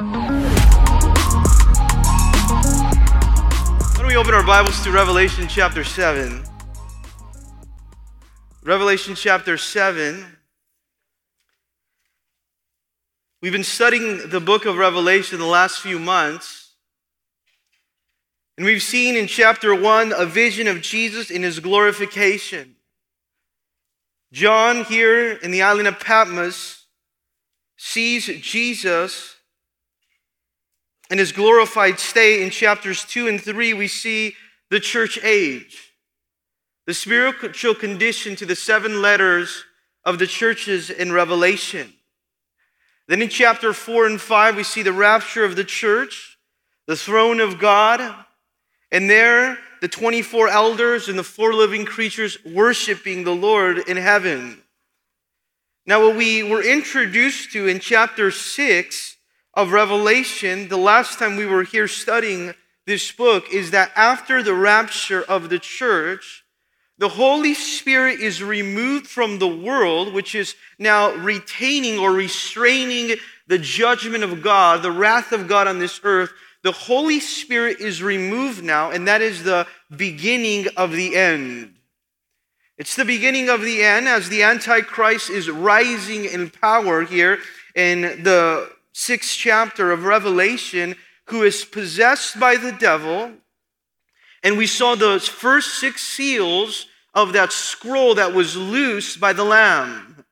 Why don't we open our Bibles to Revelation chapter 7? Revelation chapter 7. We've been studying the book of Revelation the last few months. And we've seen in chapter 1 a vision of Jesus in his glorification. John, here in the island of Patmos, sees Jesus in his glorified state. In chapters 2 and 3, we see the church age, the spiritual condition to the seven letters of the churches in Revelation. Then in chapter 4 and 5, we see the rapture of the church, the throne of God, and there the 24 elders and the four living creatures worshiping the Lord in heaven. Now, what we were introduced to in chapter 6 of Revelation, the last time we were here studying this book, is that after the rapture of the church, the Holy Spirit is removed from the world, which is now retaining or restraining the judgment of God, the wrath of God on this earth. The Holy Spirit is removed now, and that is the beginning of the end. It's the beginning of the end as the Antichrist is rising in power here in the sixth chapter of Revelation, who is possessed by the devil. And we saw those first six seals of that scroll that was loosed by the Lamb.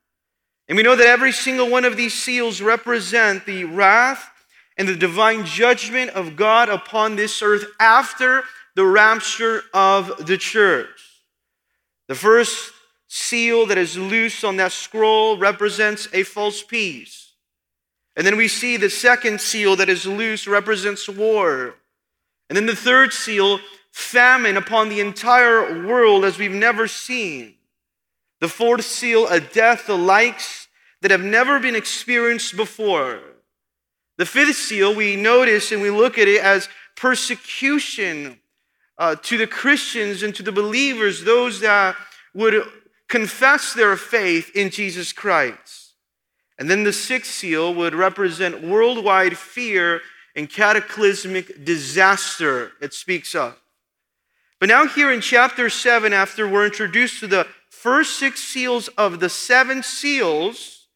And we know that every single one of these seals represent the wrath and the divine judgment of God upon this earth after the rapture of the church. The first seal that is loose on that scroll represents a false peace. And then we see the second seal that is loose represents war. And then the third seal famine upon the entire world as we've never seen. The fourth seal, a death the likes that have never been experienced before. The fifth seal, we notice and we look at it as persecution uh, to the Christians and to the believers, those that would confess their faith in Jesus Christ. And then the sixth seal would represent worldwide fear and cataclysmic disaster it speaks of. But now, here in chapter 7, after we're introduced to the first six seals of the seven seals,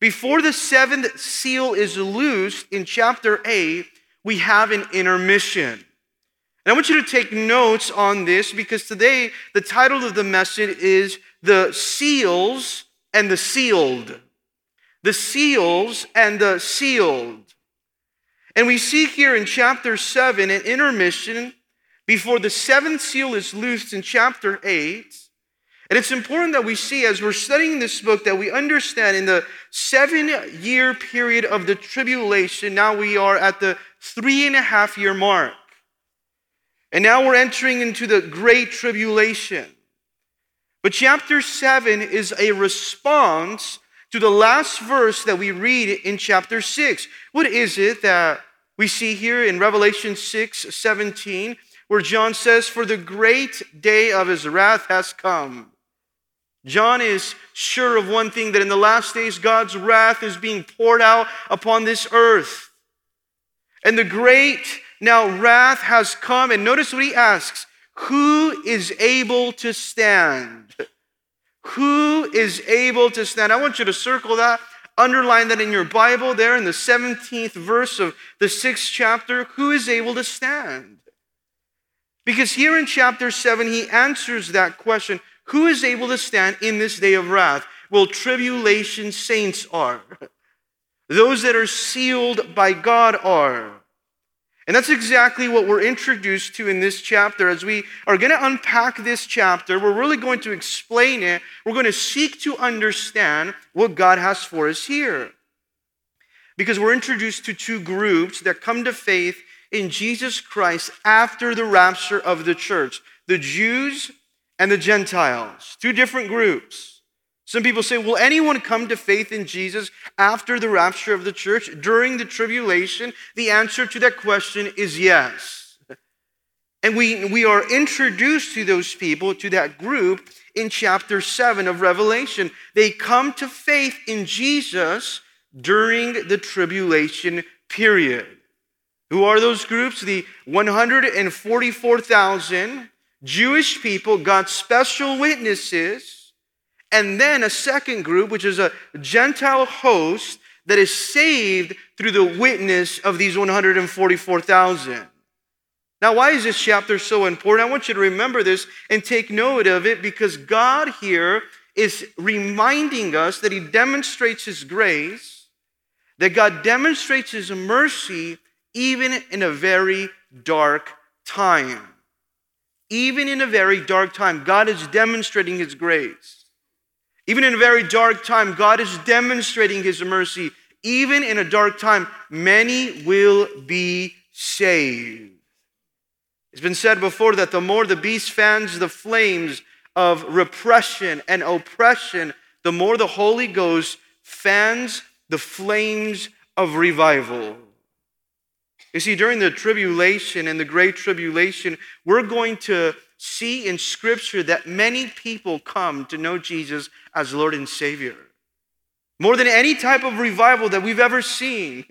before the seventh seal is loosed in chapter 8, we have an intermission. And I want you to take notes on this because today the title of the message is The Seals and the Sealed. The Seals and the Sealed. And we see here in chapter 7 an intermission before the seventh seal is loosed in chapter 8. And it's important that we see as we're studying this book that we understand in the seven year period of the tribulation, now we are at the three and a half year mark. And now we're entering into the great tribulation. But chapter 7 is a response to the last verse that we read in chapter 6. What is it that we see here in Revelation 6 17? where John says, For the great day of his wrath has come. John is sure of one thing that in the last days, God's wrath is being poured out upon this earth. And the great now wrath has come. And notice what he asks Who is able to stand? Who is able to stand? I want you to circle that, underline that in your Bible there in the 17th verse of the sixth chapter. Who is able to stand? Because here in chapter 7, he answers that question Who is able to stand in this day of wrath? Well, tribulation saints are. Those that are sealed by God are. And that's exactly what we're introduced to in this chapter. As we are going to unpack this chapter, we're really going to explain it. We're going to seek to understand what God has for us here. Because we're introduced to two groups that come to faith in Jesus Christ after the rapture of the church the Jews and the Gentiles, two different groups. Some people say, Will anyone come to faith in Jesus after the rapture of the church during the tribulation? The answer to that question is yes. And we, we are introduced to those people, to that group, in chapter 7 of Revelation. They come to faith in Jesus during the tribulation period. Who are those groups? The 144,000 Jewish people, God's special witnesses, and then a second group, which is a Gentile host that is saved through the witness of these 144,000. Now, why is this chapter so important? I want you to remember this and take note of it because God here is reminding us that He demonstrates His grace, that God demonstrates His mercy even in a very dark time. Even in a very dark time, God is demonstrating His grace. Even in a very dark time, God is demonstrating His mercy. Even in a dark time, many will be saved. It's been said before that the more the beast fans the flames of repression and oppression, the more the Holy Ghost fans the flames of revival. You see, during the tribulation and the great tribulation, we're going to see in Scripture that many people come to know Jesus as Lord and Savior. More than any type of revival that we've ever seen.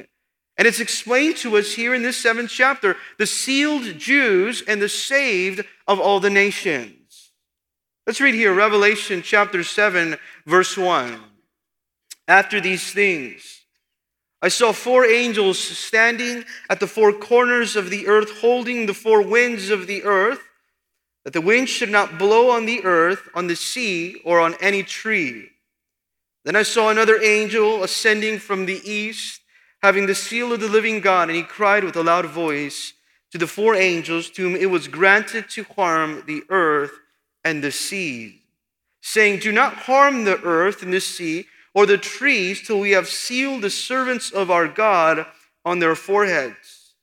And it's explained to us here in this seventh chapter the sealed Jews and the saved of all the nations. Let's read here Revelation chapter 7, verse 1. After these things, I saw four angels standing at the four corners of the earth, holding the four winds of the earth, that the wind should not blow on the earth, on the sea, or on any tree. Then I saw another angel ascending from the east having the seal of the living God, and he cried with a loud voice to the four angels to whom it was granted to harm the earth and the sea, saying, Do not harm the earth and the sea or the trees till we have sealed the servants of our God on their foreheads.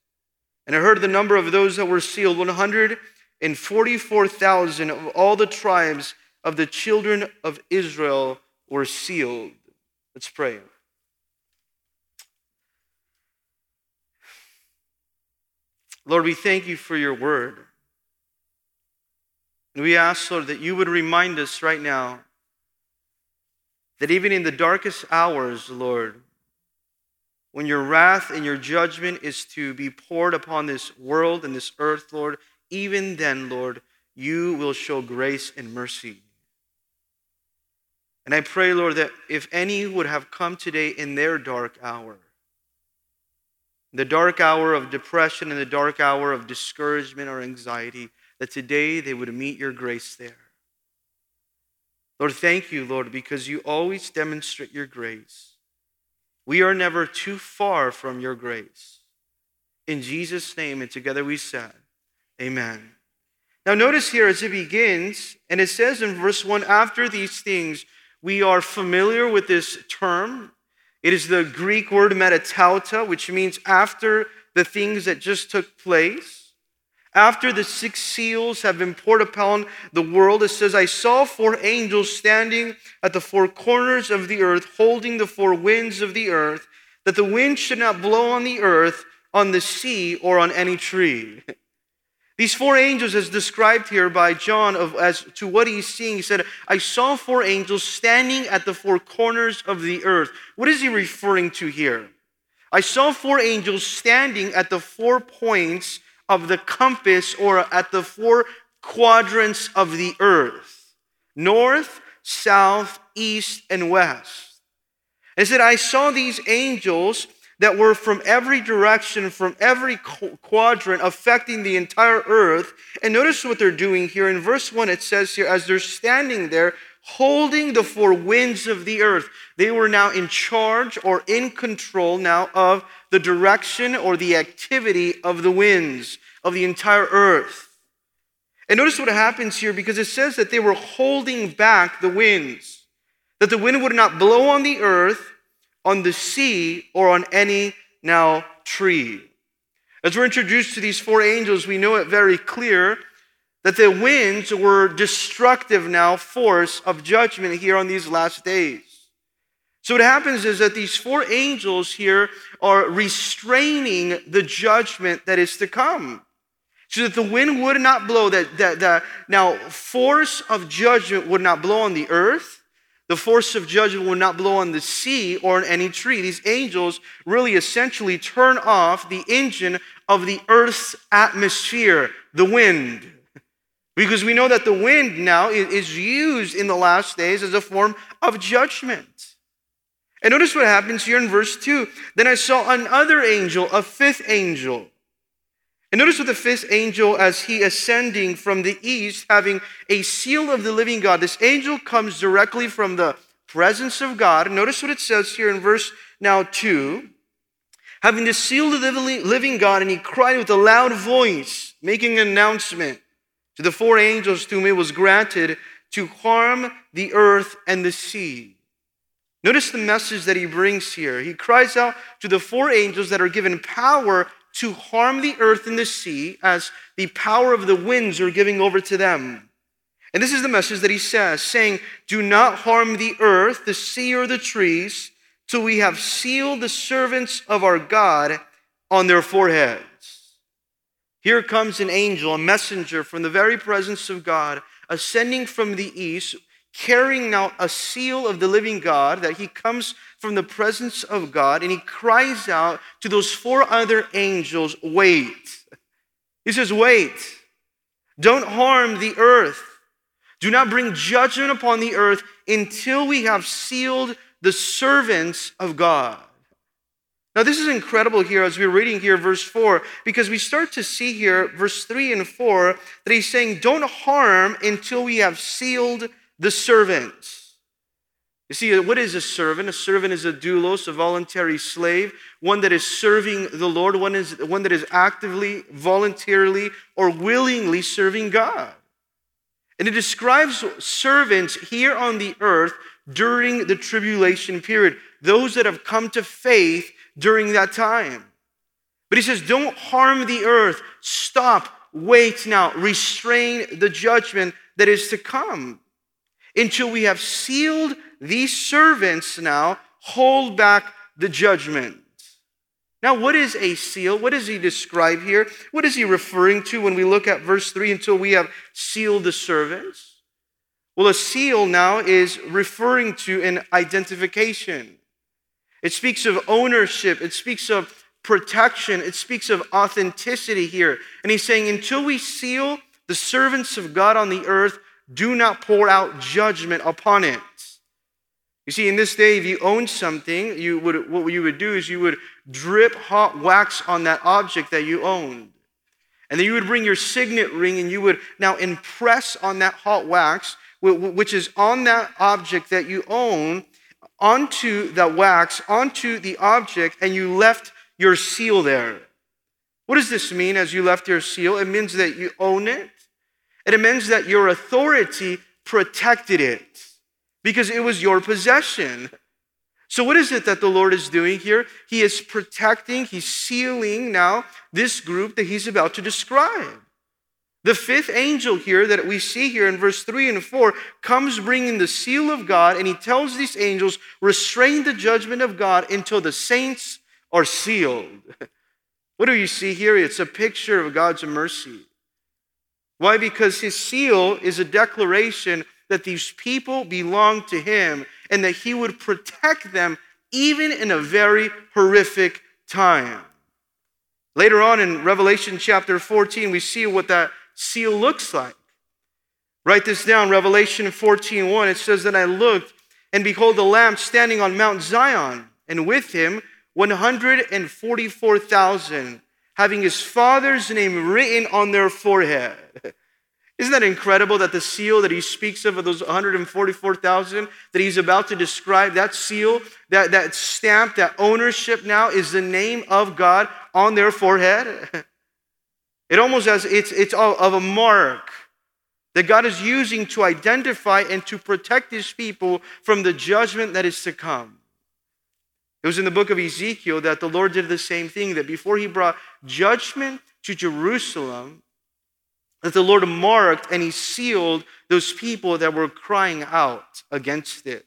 And I heard the number of those that were sealed 144,000 of all the tribes of the children of Israel were sealed. Let's pray. Lord, we thank you for your word. And we ask, Lord, that you would remind us right now that even in the darkest hours, Lord, when your wrath and your judgment is to be poured upon this world and this earth, Lord, even then, Lord, you will show grace and mercy. And I pray, Lord, that if any would have come today in their dark hour, the dark hour of depression and the dark hour of discouragement or anxiety, that today they would meet your grace there. Lord, thank you, Lord, because you always demonstrate your grace. We are never too far from your grace. In Jesus' name, and together we said, Amen. Now, notice here as it begins, and it says in verse 1 after these things, we are familiar with this term it is the Greek word metatauta, which means after the things that just took place. After the six seals have been poured upon the world, it says, I saw four angels standing at the four corners of the earth, holding the four winds of the earth, that the wind should not blow on the earth, on the sea, or on any tree. These four angels, as described here by John, of, as to what he's seeing, he said, I saw four angels standing at the four corners of the earth. What is he referring to here? I saw four angels standing at the four points of the compass or at the four quadrants of the earth north, south, east, and west. And said, I saw these angels that were from every direction, from every quadrant, affecting the entire earth. And notice what they're doing here. In verse 1, it says here, as they're standing there, holding the four winds of the earth, they were now in charge or in control now of the direction or the activity of the winds of the entire earth. And notice what happens here because it says that they were holding back the winds, that the wind would not blow on the earth on the sea or on any now tree. As we're introduced to these four angels, we know it very clear that the winds were destructive now force of judgment here on these last days. So what happens is that these four angels here are restraining the judgment that is to come. So that the wind would not blow, that, that, that now force of judgment would not blow on the earth, The force of judgment would not blow on the sea or on any tree. These angels really essentially turn off the engine of the earth's atmosphere, the wind. Because we know that the wind now is used in the last days as a form of judgment. And notice what happens here in verse 2. Then I saw another angel, a fifth angel. And notice what the fifth angel, as he ascending from the east, having a seal of the living God. This angel comes directly from the presence of God. Notice what it says here in verse now 2. Having the seal of the living God, and he cried with a loud voice, making an announcement to the four angels to whom it was granted to harm the earth and the sea Notice the message that he brings here. He cries out to the four angels that are given power to harm the earth and the sea as the power of the winds are giving over to them. And this is the message that he says, saying, Do not harm the earth, the sea, or the trees, till we have sealed the servants of our God on their foreheads. Here comes an angel, a messenger from the very presence of God, ascending from the east carrying out a seal of the living God, that he comes from the presence of God, and he cries out to those four other angels, Wait. He says, Wait. Don't harm the earth. Do not bring judgment upon the earth until we have sealed the servants of God. Now, this is incredible here as we're reading here, verse 4, because we start to see here, verse 3 and 4, that he's saying, Don't harm until we have sealed the servants. You see, what is a servant? A servant is a doulos, a voluntary slave, one that is serving the Lord, one, is, one that is actively, voluntarily, or willingly serving God. And it describes servants here on the earth during the tribulation period, those that have come to faith during that time. But he says, don't harm the earth. Stop. Wait now. Restrain the judgment that is to come until we have sealed these servants now, hold back the judgment. Now, what is a seal? What does he describe here? What is he referring to when we look at verse 3 until we have sealed the servants? Well, a seal now is referring to an identification. It speaks of ownership, it speaks of protection, it speaks of authenticity here. And he's saying, until we seal the servants of God on the earth, do not pour out judgment upon it. You see, in this day, if you own something, you would, what you would do is you would drip hot wax on that object that you owned. And then you would bring your signet ring and you would now impress on that hot wax, which is on that object that you own, onto that wax, onto the object, and you left your seal there. What does this mean as you left your seal? It means that you own it, it means that your authority protected it because it was your possession. So, what is it that the Lord is doing here? He is protecting, He's sealing now this group that He's about to describe. The fifth angel here that we see here in verse 3 and 4 comes bringing the seal of God, and he tells these angels, restrain the judgment of God until the saints are sealed. What do you see here? It's a picture of God's mercy. Why? Because his seal is a declaration that these people belong to him and that he would protect them even in a very horrific time. Later on in Revelation chapter 14, we see what that seal looks like. Write this down, Revelation 14 1. It says, That I looked, and behold, the Lamb standing on Mount Zion, and with him 144,000 having his father's name written on their forehead. Isn't that incredible that the seal that he speaks of, of those 144,000 that he's about to describe, that seal, that, that stamp, that ownership now is the name of God on their forehead? It almost as it's, it's of a mark that God is using to identify and to protect his people from the judgment that is to come. It was in the book of Ezekiel that the Lord did the same thing, that before he brought judgment to Jerusalem, that the Lord marked and he sealed those people that were crying out against it.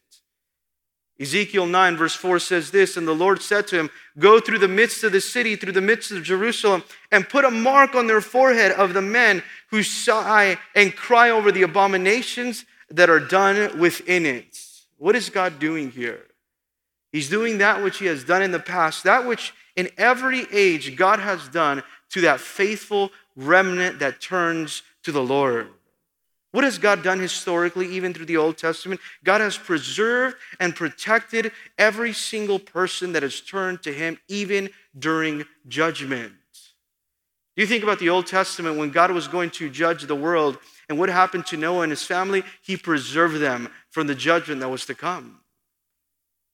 Ezekiel 9, verse 4 says this And the Lord said to him, Go through the midst of the city, through the midst of Jerusalem, and put a mark on their forehead of the men who sigh and cry over the abominations that are done within it. What is God doing here? He's doing that which He has done in the past, that which in every age God has done to that faithful remnant that turns to the Lord. What has God done historically, even through the Old Testament? God has preserved and protected every single person that has turned to Him, even during judgment. You think about the Old Testament when God was going to judge the world and what happened to Noah and his family? He preserved them from the judgment that was to come.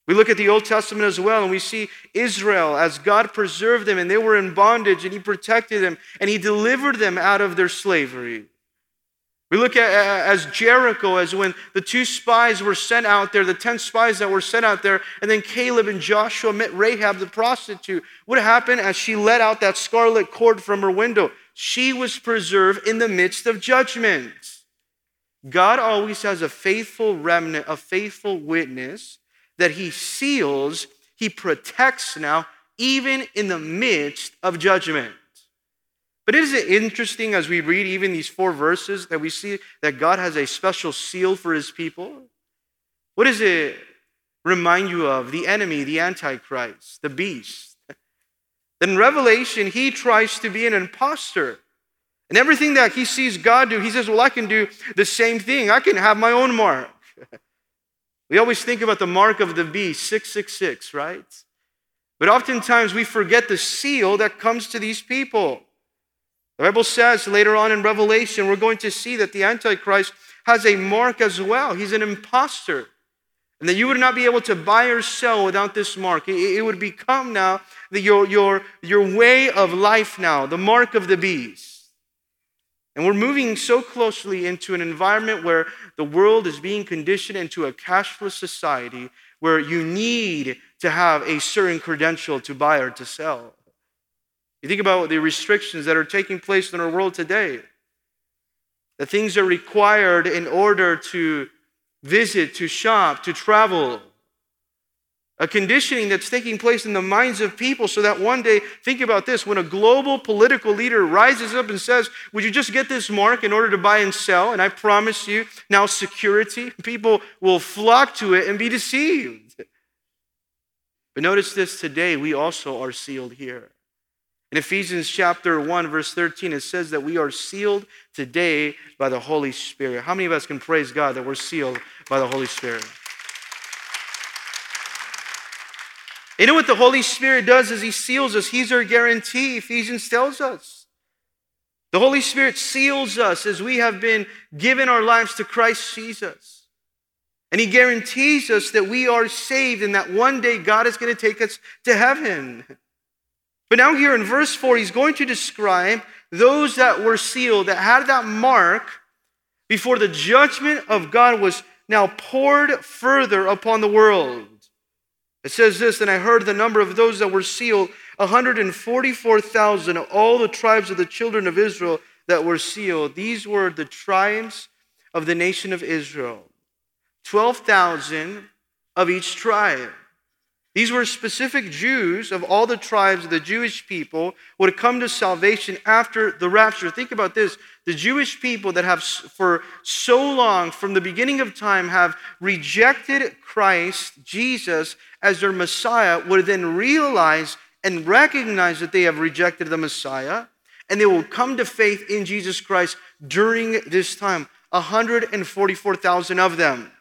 We look at the Old Testament as well, and we see Israel as God preserved them, and they were in bondage, and He protected them, and He delivered them out of their slavery. We look at as Jericho, as when the two spies were sent out there, the 10 spies that were sent out there, and then Caleb and Joshua met Rahab the prostitute. What happened as she let out that scarlet cord from her window? She was preserved in the midst of judgment. God always has a faithful remnant, a faithful witness that he seals, he protects now, even in the midst of judgment. But isn't it interesting as we read even these four verses that we see that God has a special seal for his people? What does it remind you of? The enemy, the Antichrist, the beast. Then Revelation, he tries to be an impostor. And everything that he sees God do, he says, Well, I can do the same thing. I can have my own mark. we always think about the mark of the beast, 666, right? But oftentimes we forget the seal that comes to these people. The Bible says later on in Revelation, we're going to see that the Antichrist has a mark as well. He's an impostor. And that you would not be able to buy or sell without this mark. It, would become now the, your, your, your way of life now, the mark of the beast. And we're moving so closely into an environment where the world is being conditioned into a cashless society where you need to have a certain credential to buy or to sell. You think about the restrictions that are taking place in our world today. The things that are required in order to visit, to shop, to travel. A conditioning that's taking place in the minds of people so that one day, think about this, when a global political leader rises up and says, Would you just get this mark in order to buy and sell? And I promise you, now security, people will flock to it and be deceived. But notice this today, we also are sealed here. In Ephesians chapter 1, verse 13, it says that we are sealed today by the Holy Spirit. How many of us can praise God that we're sealed by the Holy Spirit? You know what the Holy Spirit does is He seals us. He's our guarantee, Ephesians tells us. The Holy Spirit seals us as we have been given our lives to Christ Jesus. And He guarantees us that we are saved and that one day God is going to take us to heaven. But now, here in verse 4, he's going to describe those that were sealed, that had that mark before the judgment of God was now poured further upon the world. It says this, and I heard the number of those that were sealed 144,000 of all the tribes of the children of Israel that were sealed. These were the tribes of the nation of Israel 12,000 of each tribe. These were specific Jews of all the tribes of the Jewish people would come to salvation after the rapture. Think about this. The Jewish people that have for so long, from the beginning of time, have rejected Christ, Jesus, as their Messiah, would then realize and recognize that they have rejected the Messiah, and they will come to faith in Jesus Christ during this time. 144,000 of them.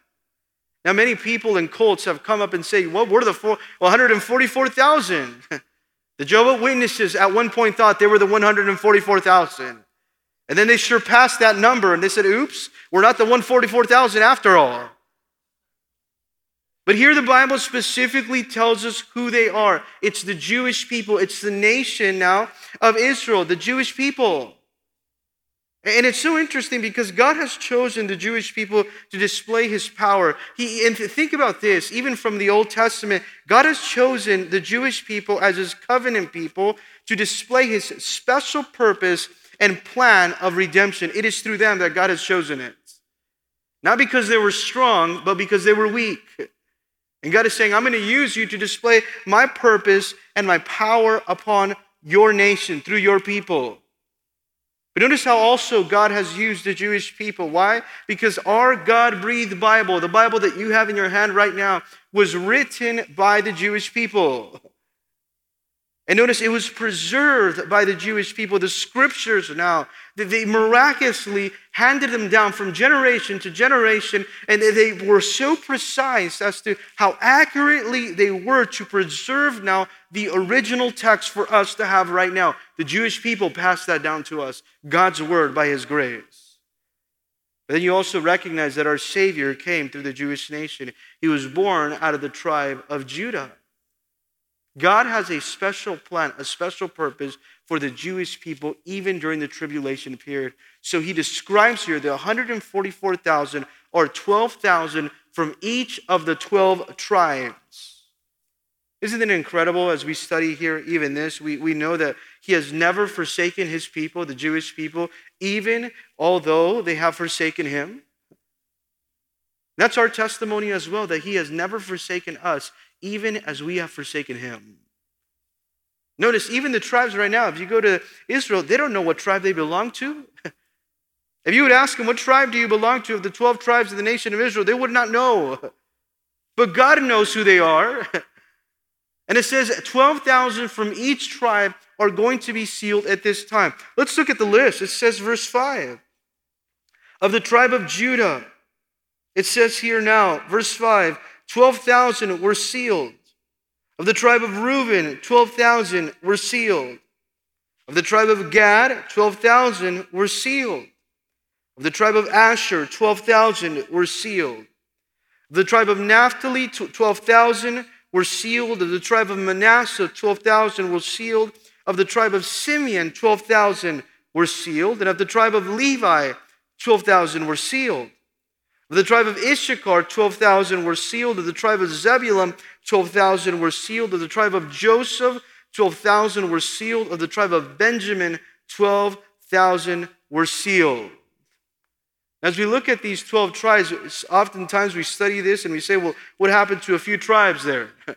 Now, many people in cults have come up and say, well, we're the four, 144,000. the Jehovah Witnesses at one point thought they were the 144,000. And then they surpassed that number and they said, oops, we're not the 144,000 after all. But here the Bible specifically tells us who they are. It's the Jewish people, it's the nation now of Israel, the Jewish people. And it's so interesting because God has chosen the Jewish people to display his power. He, and think about this, even from the Old Testament, God has chosen the Jewish people as his covenant people to display his special purpose and plan of redemption. It is through them that God has chosen it. Not because they were strong, but because they were weak. And God is saying, I'm going to use you to display my purpose and my power upon your nation through your people. But notice how also God has used the Jewish people. Why? Because our God breathed Bible, the Bible that you have in your hand right now, was written by the Jewish people. And notice it was preserved by the Jewish people. The scriptures now, they miraculously handed them down from generation to generation, and they were so precise as to how accurately they were to preserve now the original text for us to have right now. The Jewish people passed that down to us, God's word by his grace. But then you also recognize that our Savior came through the Jewish nation. He was born out of the tribe of Judah. God has a special plan, a special purpose for the Jewish people, even during the tribulation period. So he describes here the 144,000 or 12,000 from each of the 12 tribes. Isn't it incredible as we study here, even this? We, we know that he has never forsaken his people, the Jewish people, even although they have forsaken him. That's our testimony as well, that he has never forsaken us, even as we have forsaken him. Notice, even the tribes right now, if you go to Israel, they don't know what tribe they belong to. if you would ask them, What tribe do you belong to of the 12 tribes of the nation of Israel? they would not know. But God knows who they are. and it says 12,000 from each tribe are going to be sealed at this time. Let's look at the list. It says, verse 5 of the tribe of Judah. It says here now, verse 5 12,000 were sealed. Of the tribe of Reuben, 12,000 were sealed. Of the tribe of Gad, 12,000 were sealed. Of the tribe of Asher, 12,000 were sealed. Of the tribe of Naphtali, 12,000 were sealed. Of the tribe of Manasseh, 12,000 were sealed. Of the tribe of Simeon, 12,000 were sealed. And of the tribe of Levi, 12,000 were sealed. Of the tribe of Issachar, 12,000 were sealed. Of the tribe of Zebulun, 12,000 were sealed. Of the tribe of Joseph, 12,000 were sealed. Of the tribe of Benjamin, 12,000 were sealed. As we look at these 12 tribes, oftentimes we study this and we say, well, what happened to a few tribes there?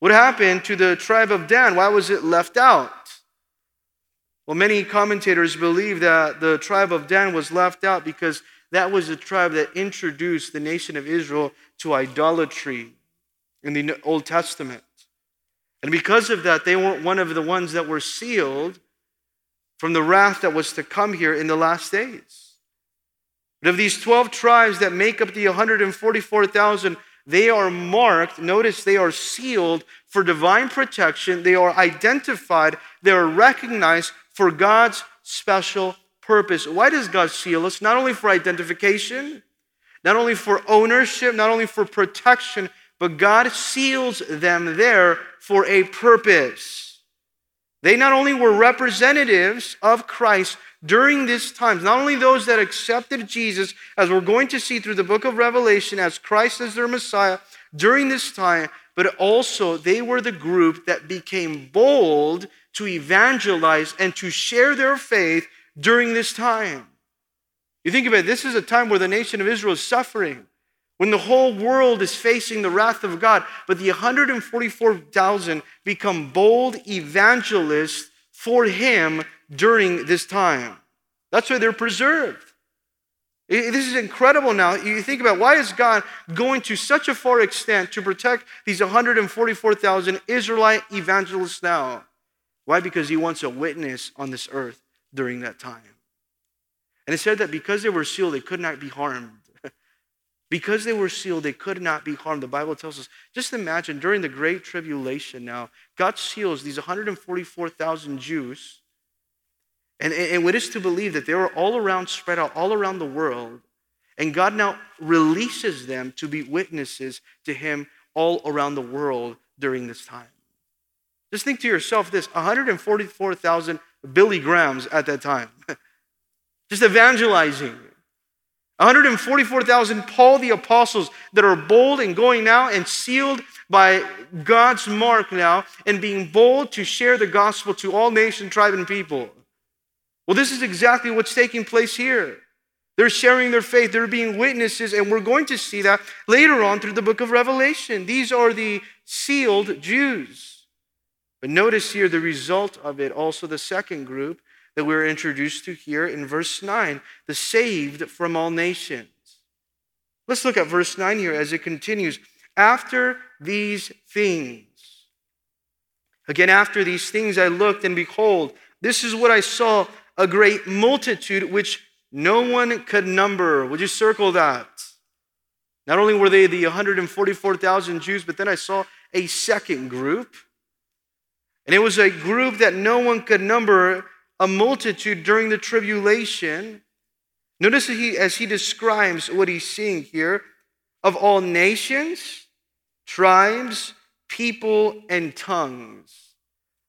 what happened to the tribe of Dan? Why was it left out? Well, many commentators believe that the tribe of Dan was left out because that was the tribe that introduced the nation of Israel to idolatry in the Old Testament. And because of that, they weren't one of the ones that were sealed from the wrath that was to come here in the last days. But of these 12 tribes that make up the 144,000, they are marked. Notice they are sealed for divine protection. They are identified. They are recognized for God's special purpose. Why does God seal us? Not only for identification, not only for ownership, not only for protection, but God seals them there for a purpose. They not only were representatives of Christ during this time, not only those that accepted Jesus, as we're going to see through the book of Revelation, as Christ as their Messiah during this time, but also they were the group that became bold to evangelize and to share their faith during this time. You think about it, this is a time where the nation of Israel is suffering, when the whole world is facing the wrath of God, but the 144,000 become bold evangelists for Him during this time. That's why they're preserved. This is incredible now. You think about why is God going to such a far extent to protect these 144,000 Israelite evangelists now? Why? Because he wants a witness on this earth during that time. And it said that because they were sealed, they could not be harmed. Because they were sealed, they could not be harmed. The Bible tells us, just imagine during the Great Tribulation now, God seals these 144,000 Jews. And, and it is to believe that they were all around, spread out all around the world. And God now releases them to be witnesses to Him all around the world during this time. Just think to yourself this 144,000 Billy Grahams at that time, just evangelizing. 144,000 Paul the apostles that are bold and going now and sealed by God's mark now and being bold to share the gospel to all nation, tribe, and people. Well, this is exactly what's taking place here. They're sharing their faith, they're being witnesses, and we're going to see that later on through the book of Revelation. These are the sealed Jews. But notice here the result of it, also the second group, that we're introduced to here in verse 9 the saved from all nations. Let's look at verse 9 here as it continues. After these things, again, after these things, I looked, and behold, this is what I saw a great multitude which no one could number. Would you circle that? Not only were they the 144,000 Jews, but then I saw a second group. And it was a group that no one could number, a multitude during the tribulation. Notice he, as he describes what he's seeing here of all nations, tribes, people, and tongues,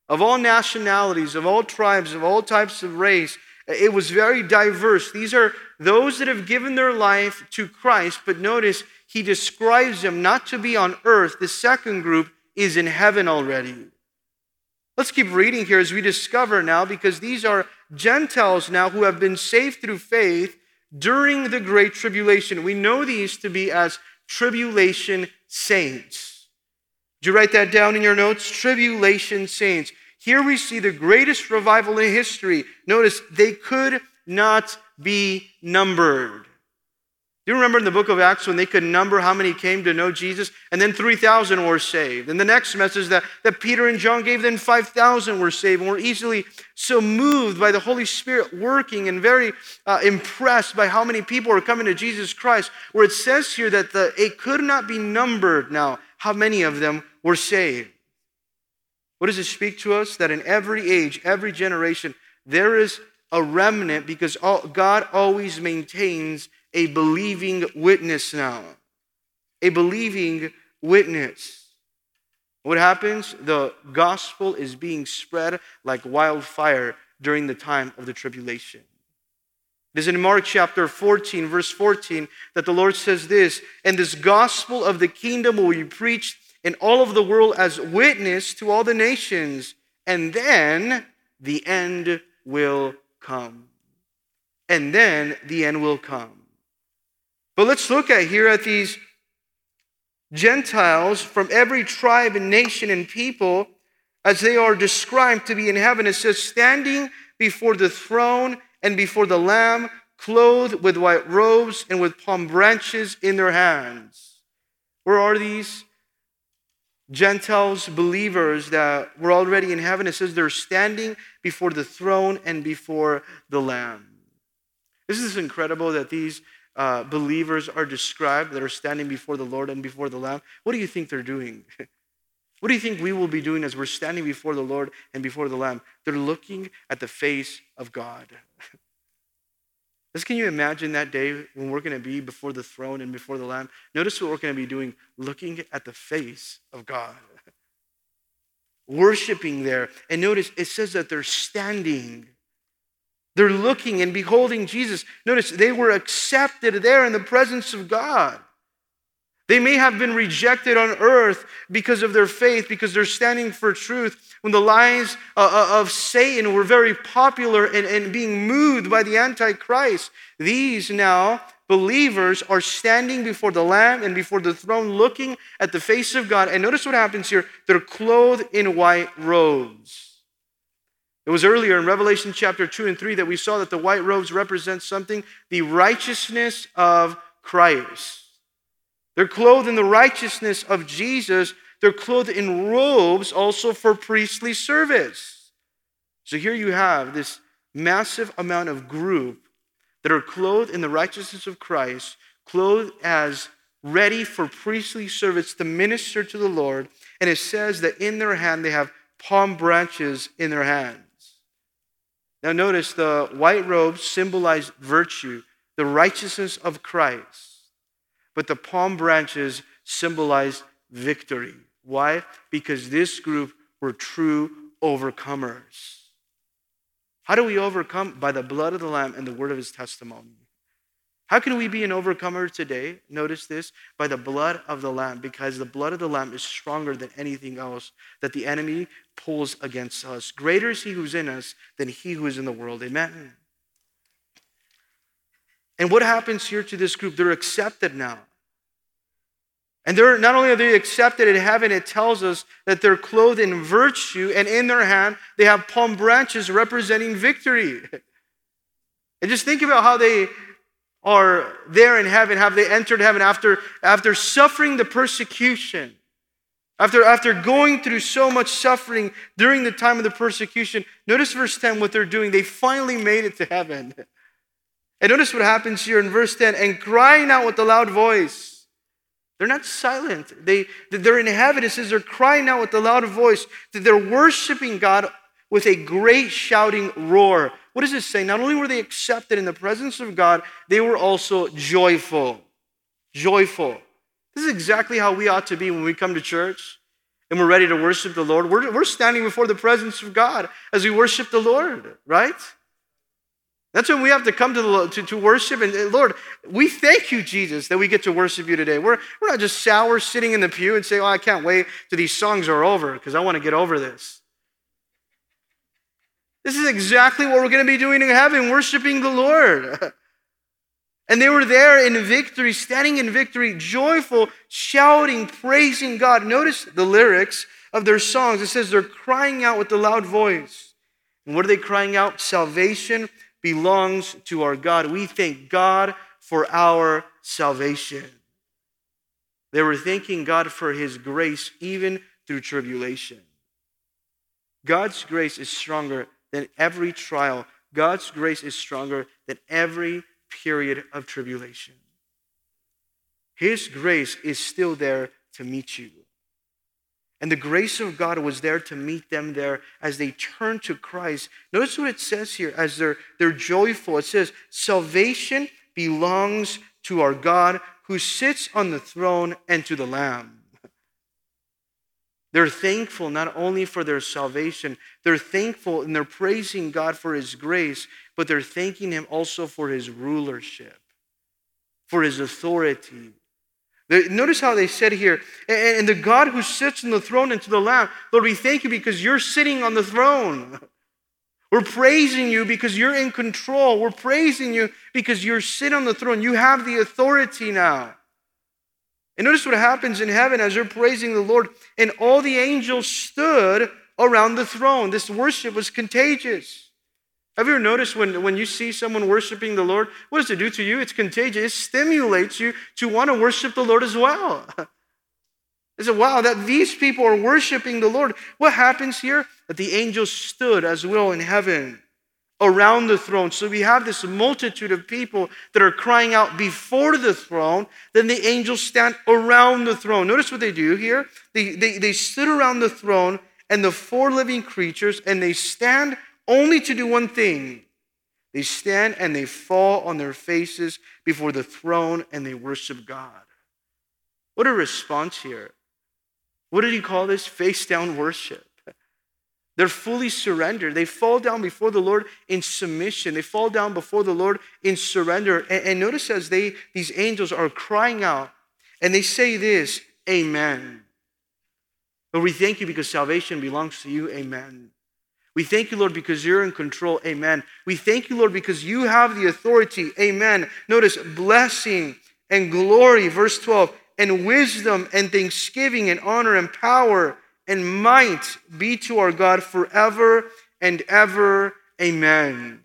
of all nationalities, of all tribes, of all types of race. It was very diverse. These are those that have given their life to Christ, but notice he describes them not to be on earth. The second group is in heaven already. Let's keep reading here as we discover now, because these are Gentiles now who have been saved through faith during the Great Tribulation. We know these to be as tribulation saints. Did you write that down in your notes? Tribulation saints. Here we see the greatest revival in history. Notice they could not be numbered. Do you remember in the book of Acts when they could number how many came to know Jesus? And then 3,000 were saved. And the next message that, that Peter and John gave, then 5,000 were saved and were easily so moved by the Holy Spirit working and very uh, impressed by how many people were coming to Jesus Christ. Where it says here that the, it could not be numbered now how many of them were saved. What does it speak to us? That in every age, every generation, there is a remnant because all, God always maintains a believing witness now. A believing witness. What happens? The gospel is being spread like wildfire during the time of the tribulation. It is in Mark chapter 14, verse 14, that the Lord says this And this gospel of the kingdom will be preached in all of the world as witness to all the nations, and then the end will come. And then the end will come. But let's look at here at these Gentiles from every tribe and nation and people as they are described to be in heaven. It says, standing before the throne and before the Lamb, clothed with white robes and with palm branches in their hands. Where are these? Gentiles, believers that were already in heaven. It says they're standing before the throne and before the Lamb. This is incredible that these uh, believers are described that are standing before the Lord and before the Lamb, what do you think they're doing? what do you think we will be doing as we're standing before the Lord and before the Lamb? They're looking at the face of God. Just can you imagine that day when we're going to be before the throne and before the Lamb? Notice what we're going to be doing looking at the face of God, worshiping there. And notice it says that they're standing. They're looking and beholding Jesus. Notice they were accepted there in the presence of God. They may have been rejected on earth because of their faith, because they're standing for truth. When the lies uh, uh, of Satan were very popular and, and being moved by the Antichrist, these now believers are standing before the Lamb and before the throne, looking at the face of God. And notice what happens here they're clothed in white robes. It was earlier in Revelation chapter 2 and 3 that we saw that the white robes represent something the righteousness of Christ. They're clothed in the righteousness of Jesus. They're clothed in robes also for priestly service. So here you have this massive amount of group that are clothed in the righteousness of Christ, clothed as ready for priestly service to minister to the Lord. And it says that in their hand they have palm branches in their hand. Now, notice the white robes symbolize virtue, the righteousness of Christ, but the palm branches symbolize victory. Why? Because this group were true overcomers. How do we overcome? By the blood of the Lamb and the word of his testimony. How can we be an overcomer today? Notice this by the blood of the Lamb, because the blood of the Lamb is stronger than anything else that the enemy pulls against us. Greater is he who's in us than he who is in the world. Amen. And what happens here to this group? They're accepted now. And they're not only are they accepted in heaven, it tells us that they're clothed in virtue, and in their hand they have palm branches representing victory. And just think about how they are there in heaven. Have they entered heaven after, after suffering the persecution? After, after going through so much suffering during the time of the persecution, notice verse 10 what they're doing. They finally made it to heaven. And notice what happens here in verse 10 and crying out with a loud voice. They're not silent. They, they're in heaven. It says they're crying out with a loud voice. That they're worshiping God with a great shouting roar. What does it say? Not only were they accepted in the presence of God, they were also joyful. Joyful. This is exactly how we ought to be when we come to church and we're ready to worship the Lord. We're, we're standing before the presence of God as we worship the Lord, right? That's when we have to come to, the, to, to worship. And uh, Lord, we thank you, Jesus, that we get to worship you today. We're, we're not just sour sitting in the pew and saying, oh, I can't wait till these songs are over because I want to get over this. This is exactly what we're going to be doing in heaven, worshiping the Lord. And they were there in victory, standing in victory, joyful, shouting, praising God. Notice the lyrics of their songs. It says they're crying out with a loud voice. And what are they crying out? Salvation belongs to our God. We thank God for our salvation. They were thanking God for his grace even through tribulation. God's grace is stronger than every trial. God's grace is stronger than every period of tribulation. His grace is still there to meet you. And the grace of God was there to meet them there as they turned to Christ. Notice what it says here as they're, they're joyful. It says, Salvation belongs to our God who sits on the throne and to the Lamb. They're thankful not only for their salvation, they're thankful and they're praising God for His grace, but they're thanking Him also for His rulership, for His authority, Notice how they said here, and the God who sits on the throne and to the Lamb, Lord, we thank you because you're sitting on the throne. We're praising you because you're in control. We're praising you because you're sitting on the throne. You have the authority now. And notice what happens in heaven as they're praising the Lord. And all the angels stood around the throne. This worship was contagious. Have you ever noticed when, when you see someone worshiping the Lord, what does it do to you? It's contagious. It stimulates you to want to worship the Lord as well. It's said, wow, that these people are worshiping the Lord. What happens here? That the angels stood as well in heaven around the throne. So we have this multitude of people that are crying out before the throne. Then the angels stand around the throne. Notice what they do here. They, they, they stood around the throne and the four living creatures, and they stand only to do one thing. They stand and they fall on their faces before the throne and they worship God. What a response here. What did he call this? Face down worship. They're fully surrendered. They fall down before the Lord in submission. They fall down before the Lord in surrender. And, and notice as they these angels are crying out, and they say this, Amen. But we thank you because salvation belongs to you. Amen. We thank you, Lord, because you're in control. Amen. We thank you, Lord, because you have the authority. Amen. Notice blessing and glory, verse 12, and wisdom and thanksgiving and honor and power and might be to our God forever and ever. Amen.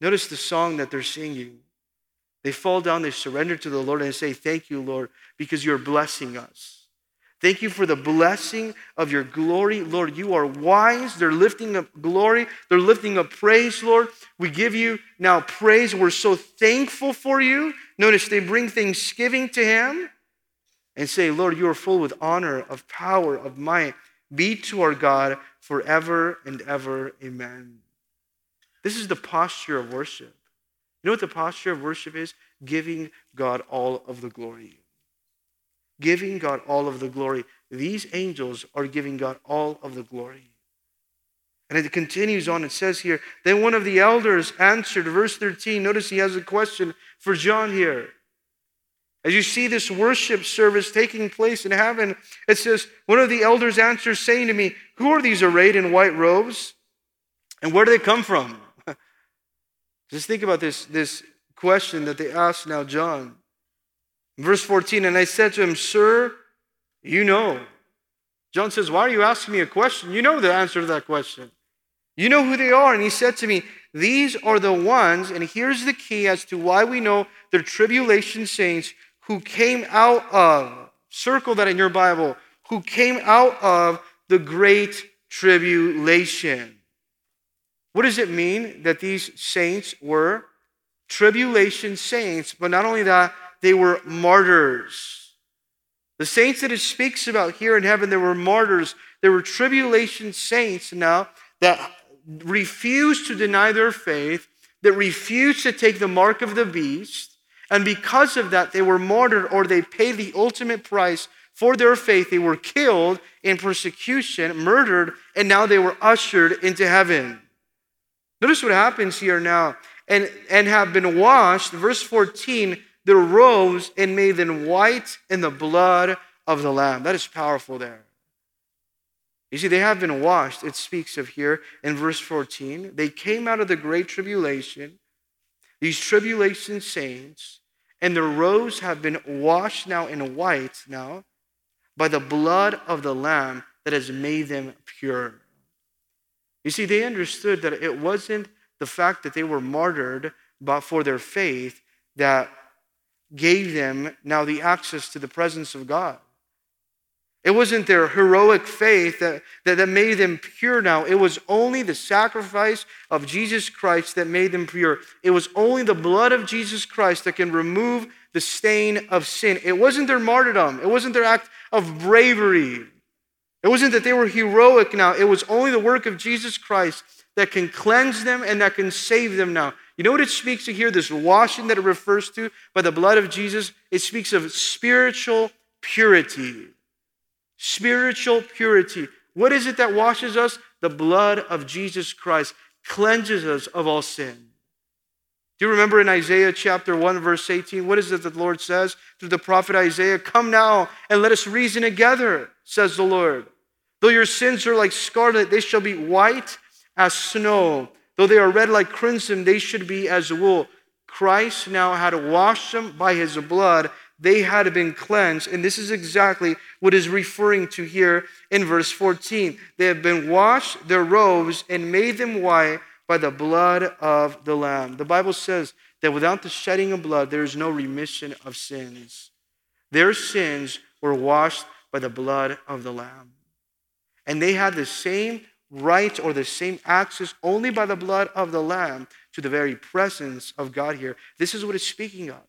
Notice the song that they're singing. They fall down, they surrender to the Lord, and say, Thank you, Lord, because you're blessing us. Thank you for the blessing of your glory. Lord, you are wise. They're lifting up glory. They're lifting up praise, Lord. We give you now praise. We're so thankful for you. Notice they bring thanksgiving to Him and say, Lord, you are full with honor, of power, of might. Be to our God forever and ever. Amen. This is the posture of worship. You know what the posture of worship is? Giving God all of the glory giving God all of the glory. These angels are giving God all of the glory. And it continues on. It says here, then one of the elders answered, verse 13. Notice he has a question for John here. As you see this worship service taking place in heaven, it says, One of the elders answers, saying to me, Who are these arrayed in white robes? And where do they come from? Just think about this, this question that they asked now, John. Verse 14, and I said to him, Sir, you know. John says, Why are you asking me a question? You know the answer to that question. You know who they are. And he said to me, These are the ones, and here's the key as to why we know they're tribulation saints who came out of, circle that in your Bible, who came out of the great tribulation. What does it mean that these saints were tribulation saints? But not only that, they were martyrs. The saints that it speaks about here in heaven, they were martyrs. They were tribulation saints now that refused to deny their faith, that refused to take the mark of the beast. And because of that, they were martyred or they paid the ultimate price for their faith. They were killed in persecution, murdered, and now they were ushered into heaven. Notice what happens here now. And, and have been washed, verse 14, their robes and made them white in the blood of the Lamb. That is powerful there. You see, they have been washed, it speaks of here in verse 14. They came out of the great tribulation, these tribulation saints, and their robes have been washed now in white now by the blood of the Lamb that has made them pure. You see, they understood that it wasn't the fact that they were martyred but for their faith that gave them now the access to the presence of God. It wasn't their heroic faith that, that, that, made them pure now. It was only the sacrifice of Jesus Christ that made them pure. It was only the blood of Jesus Christ that can remove the stain of sin. It wasn't their martyrdom. It wasn't their act of bravery. It wasn't that they were heroic now. It was only the work of Jesus Christ that can cleanse them and that can save them now. You know what it speaks to here? This washing that it refers to by the blood of Jesus? It speaks of spiritual purity spiritual purity. What is it that washes us? The blood of Jesus Christ cleanses us of all sin. Do you remember in Isaiah chapter 1, verse 18? What is it that the Lord says through the prophet Isaiah? Come now and let us reason together, says the Lord. Though your sins are like scarlet, they shall be white as snow. Though they are red like crimson, they should be as wool. Christ now had washed them by his blood they had been cleansed. And this is exactly what is referring to here in verse 14. They have been washed their robes and made them white by the blood of the Lamb. The Bible says that without the shedding of blood, there is no remission of sins. Their sins were washed by the blood of the Lamb. And they had the same right or the same access only by the blood of the Lamb to the very presence of God here. This is what it's speaking of.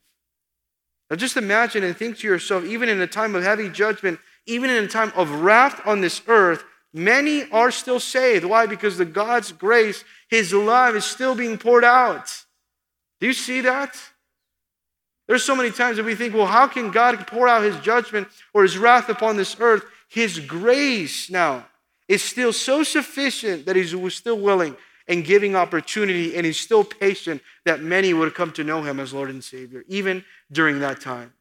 Now just imagine and think to yourself, even in a time of heavy judgment, even in a time of wrath on this earth, many are still saved. Why? Because the God's grace, His love is still being poured out. Do you see that? There's so many times that we think, well, how can God pour out His judgment or His wrath upon this earth? His grace now is still so sufficient that He's still willing and giving opportunity, and he's still patient that many would come to know him as Lord and Savior, even during that time.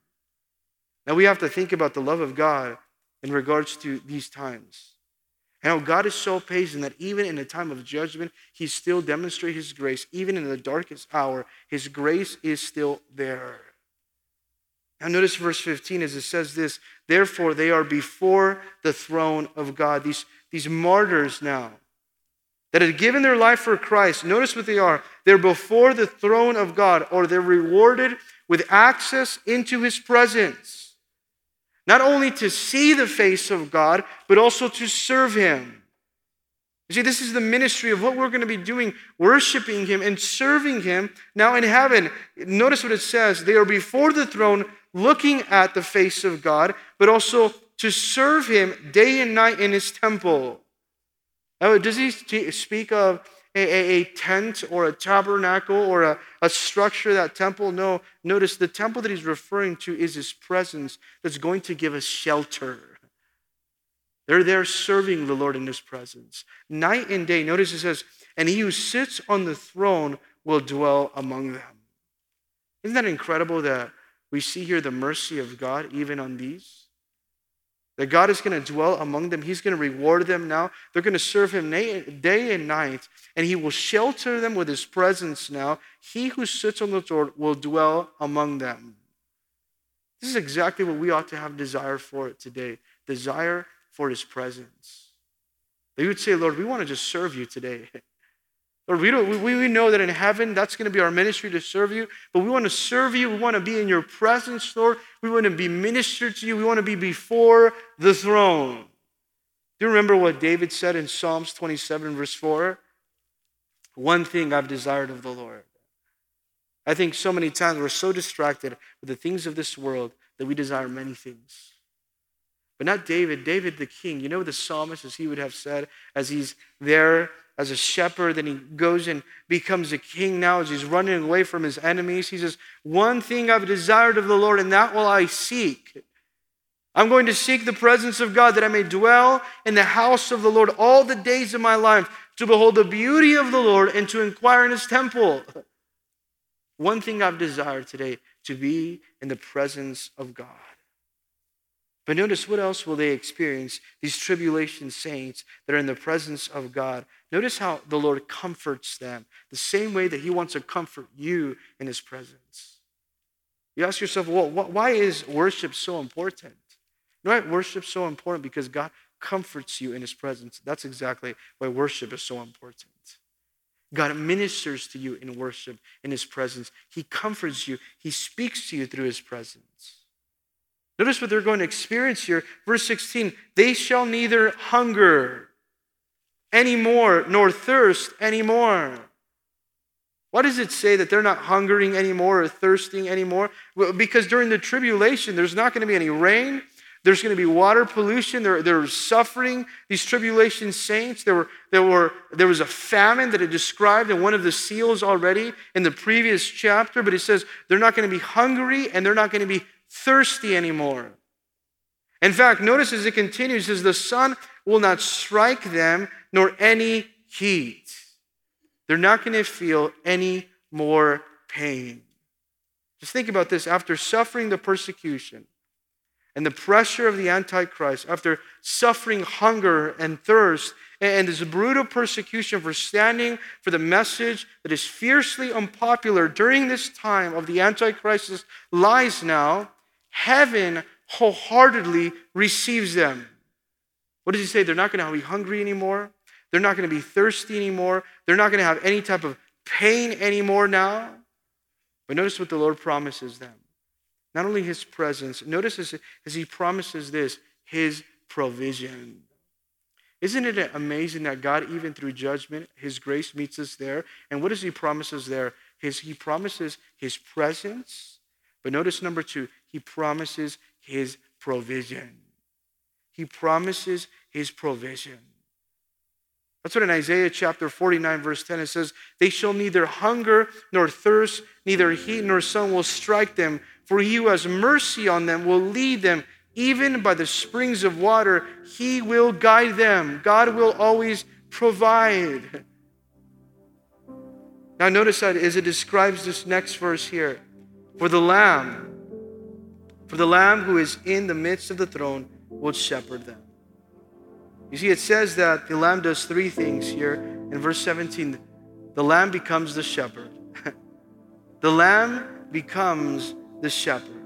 Now we have to think about the love of God in regards to these times. And how God is so patient that even in a time of judgment, he still demonstrates his grace. Even in the darkest hour, his grace is still there. Now, notice verse 15 as it says this Therefore, they are before the throne of God. These, these martyrs now, that have given their life for Christ, notice what they are. They're before the throne of God, or they're rewarded with access into his presence. Not only to see the face of God, but also to serve him. You see, this is the ministry of what we're going to be doing, worshiping him and serving him now in heaven. Notice what it says. They are before the throne, looking at the face of God, but also to serve him day and night in his temple. Now, does he speak of a, a, a, tent or a tabernacle or a, a structure, that temple? No. Notice the temple that he's referring to is his presence that's going to give us shelter. They're there serving the Lord in his presence. Night and day. Notice it says, and he who sits on the throne will dwell among them. Isn't that incredible that we see here the mercy of God even on these? That God is going to dwell among them. He's going to reward them now. They're going to serve Him day and night, and He will shelter them with His presence now. He who sits on the throne will dwell among them. This is exactly what we ought to have desire for today desire for his presence. They would say, Lord, we want to just serve you today. Lord, we, don't, we, we know that in heaven that's going to be our ministry to serve you, but we want to serve you. We want to be in your presence, Lord. We want to be ministered to you. We want to be before the throne. Do you remember what David said in Psalms 27, verse 4? One thing I've desired of the Lord. I think so many times we're so distracted with the things of this world that we desire many things. But not David, David the king. You know the psalmist, as he would have said, as he's there as a shepherd, then he goes and becomes a king now as he's running away from his enemies. He says, One thing I've desired of the Lord, and that will I seek. I'm going to seek the presence of God that I may dwell in the house of the Lord all the days of my life, to behold the beauty of the Lord and to inquire in his temple. One thing I've desired today to be in the presence of God. But notice what else will they experience, these tribulation saints that are in the presence of God. Notice how the Lord comforts them, the same way that He wants to comfort you in His presence. You ask yourself, well, why is worship so important? You know why worship so important? Because God comforts you in His presence. That's exactly why worship is so important. God ministers to you in worship, in His presence. He comforts you, He speaks to you through His presence. Notice what they're going to experience here. Verse 16 they shall neither hunger anymore nor thirst anymore. Why does it say that they're not hungering anymore or thirsting anymore? Well, because during the tribulation, there's not going to be any rain. There's going to be water pollution. They're, they're suffering, these tribulation saints. There, were, there, were, there was a famine that it described in one of the seals already in the previous chapter, but it says they're not going to be hungry and they're not going to be thirsty anymore. In fact, notice as it continues, says the sun will not strike them nor any heat. They're not going to feel any more pain. Just think about this. After suffering the persecution and the pressure of the Antichrist, after suffering hunger and thirst and this brutal persecution for standing for the message that is fiercely unpopular during this time of the Antichrist's lies now, heaven wholeheartedly receives them. What does he say? They're not going to be hungry anymore. They're not going to be thirsty anymore. They're not going to have any type of pain anymore now. But notice what the Lord promises them. Not only his presence, notice as, as he promises this, his provision. Isn't it amazing that God, even through judgment, his grace meets us there? And what does he promise us there? His, he promises his presence. But notice number two, he promises his provision. He promises his provision. That's what in Isaiah chapter 49, verse 10, it says, They shall neither hunger nor thirst, neither heat nor sun will strike them, for he who has mercy on them will lead them, even by the springs of water. He will guide them. God will always provide. Now, notice that as it describes this next verse here for the Lamb, for the Lamb who is in the midst of the throne will shepherd them. You see, it says that the Lamb does three things here. In verse 17, the Lamb becomes the shepherd. the Lamb becomes the shepherd.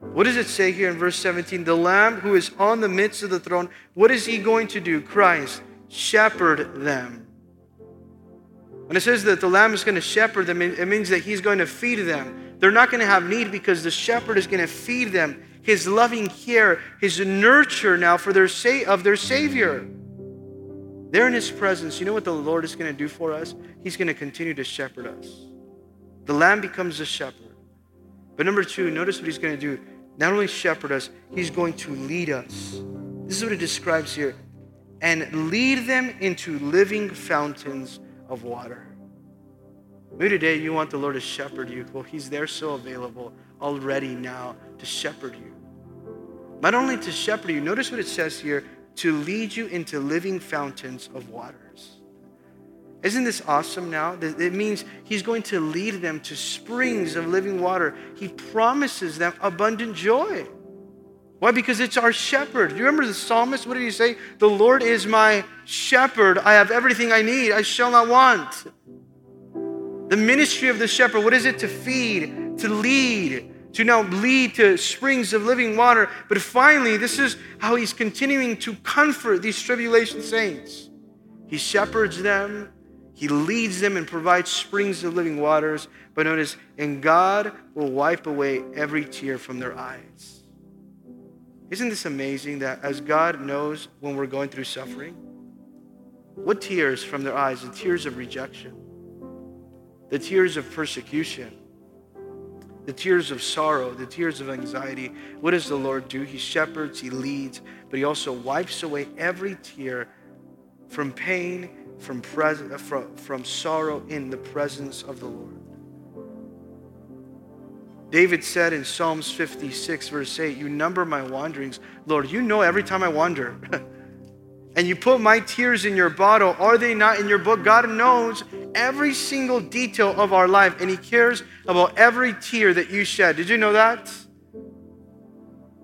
What does it say here in verse 17? The Lamb who is on the midst of the throne, what is he going to do? Christ, shepherd them. When it says that the Lamb is going to shepherd them, it means that he's going to feed them. They're not going to have need because the shepherd is going to feed them his loving care, his nurture now for their sa- of their Savior. They're in his presence. You know what the Lord is going to do for us? He's going to continue to shepherd us. The lamb becomes the shepherd. But number two, notice what he's going to do. Not only shepherd us, he's going to lead us. This is what it describes here. And lead them into living fountains of water. Maybe today you want the Lord to shepherd you. Well, he's there so available already now to shepherd you. Not only to shepherd you, notice what it says here to lead you into living fountains of waters. Isn't this awesome now? It means he's going to lead them to springs of living water. He promises them abundant joy. Why? Because it's our shepherd. Do you remember the psalmist? What did he say? The Lord is my shepherd. I have everything I need. I shall not want. The ministry of the shepherd, what is it? To feed, to lead, to now lead to springs of living water. But finally, this is how he's continuing to comfort these tribulation saints. He shepherds them, he leads them and provides springs of living waters. But notice, and God will wipe away every tear from their eyes. Isn't this amazing that as God knows when we're going through suffering, what tears from their eyes? The tears of rejection, the tears of persecution, the tears of sorrow, the tears of anxiety. What does the Lord do? He shepherds, He leads, but He also wipes away every tear from pain, from, pres- uh, from, from sorrow in the presence of the Lord. David said in Psalms 56, verse 8, You number my wanderings. Lord, you know every time I wander. and you put my tears in your bottle. Are they not in your book? God knows every single detail of our life, and He cares about every tear that you shed. Did you know that?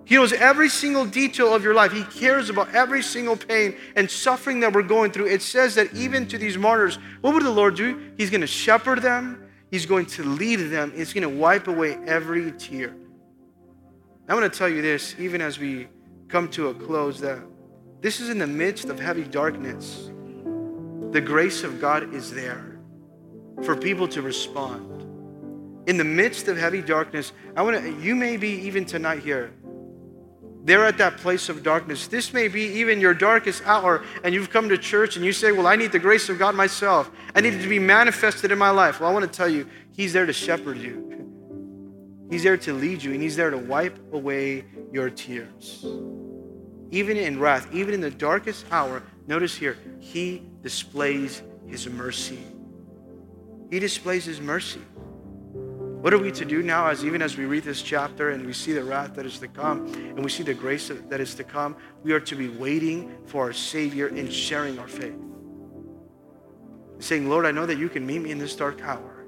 He knows every single detail of your life. He cares about every single pain and suffering that we're going through. It says that even to these martyrs, what would the Lord do? He's going to shepherd them, He's going to lead them, He's going to wipe away every tear. I want to tell you this, even as we come to a close, that this is in the midst of heavy darkness. The grace of God is there for people to respond. In the midst of heavy darkness, I want to, you may be even tonight here. They're at that place of darkness. This may be even your darkest hour, and you've come to church and you say, Well, I need the grace of God myself. I need it to be manifested in my life. Well, I want to tell you, He's there to shepherd you, He's there to lead you, and He's there to wipe away your tears even in wrath, even in the darkest hour, notice here, he displays his mercy. He displays his mercy. What are we to do now as even as we read this chapter and we see the wrath that is to come and we see the grace that is to come? We are to be waiting for our Savior and sharing our faith. Saying, Lord, I know that you can meet me in this dark hour.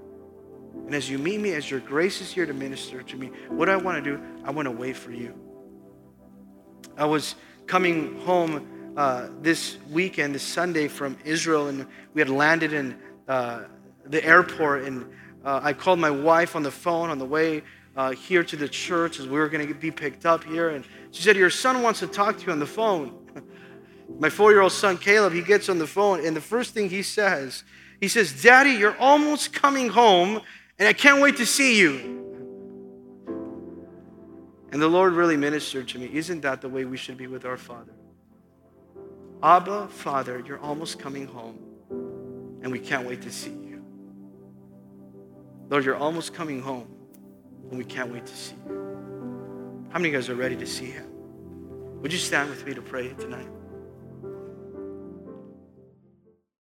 And as you meet me, as your grace is here to minister to me, what I want to do, I want to wait for you. I was coming home uh, this weekend, this Sunday from Israel, and we had landed in uh, the airport. And uh, I called my wife on the phone on the way uh, here to the church as we were going to be picked up here. And she said, Your son wants to talk to you on the phone. my four year old son, Caleb, he gets on the phone, and the first thing he says, he says, Daddy, you're almost coming home, and I can't wait to see you. And the Lord really ministered to me. Isn't that the way we should be with our Father? Abba, Father, you're almost coming home, and we can't wait to see you. Lord, you're almost coming home, and we can't wait to see you. How many of you guys are ready to see him? Would you stand with me to pray tonight?